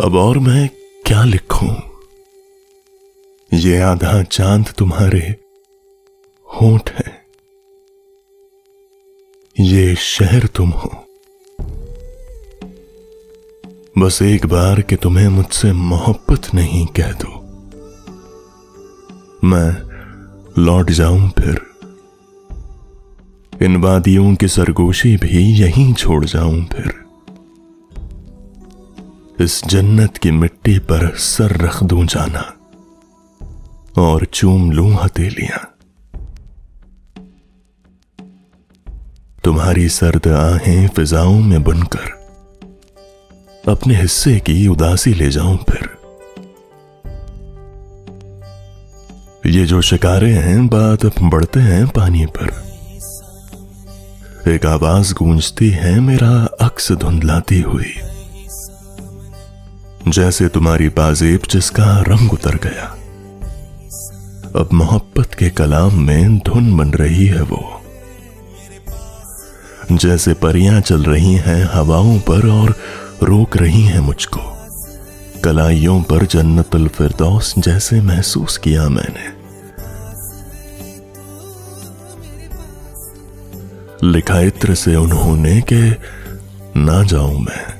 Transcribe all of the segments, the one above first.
अब और मैं क्या लिखूं? ये आधा चाँद तुम्हारे होठ है। ये शहर तुम हो। बस एक बार कि तुम्हें मुझसे मोहब्बत नहीं कह दो। मैं लौट जाऊँ फिर। इन वादियों की सरगोशी भी यहीं छोड़ जाऊँ फिर। इस जन्नत की मिट्टी पर सर रख दूँ जाना और चूम लूँ हथेलियाँ। तुम्हारी सर्द आहें फिजाओं में बुनकर अपने हिस्से की उदासी ले जाऊँ फिर। ये जो शिकारे हैं, बात बढ़ते हैं पानी पर। एक आवाज़ गूंजती है, मेरा अक्स धुंधलाती हुई। जैसे तुम्हारी बाजेब जिसका रंग उतर गया। अब मोहब्बत के कलाम में धुन बन रही है वो। जैसे परियाँ चल रही हैं हवाओं पर और रोक रही हैं मुझको। कलाइयों पर जन्नतुल फिरदौस जैसे महसूस किया मैंने। लिखा इत्र से उन्होंने के ना जाऊँ मैं।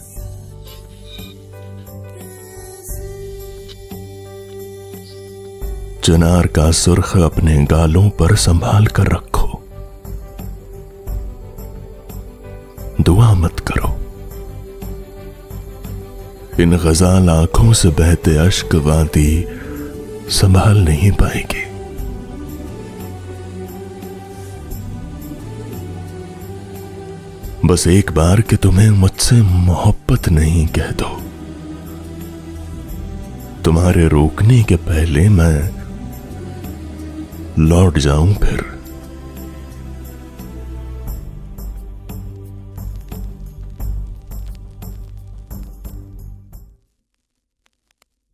चनार का सुर्ख अपने गालों पर संभाल कर रखो। दुआ मत करो। इन गजाल आँखों से बहते अश्क वादी संभाल नहीं पाएगी। बस एक बार कि तुम्हें मुझसे मोहब्बत नहीं कह दो। तुम्हारे रोकने के पहले मैं लौट जाऊँ फिर।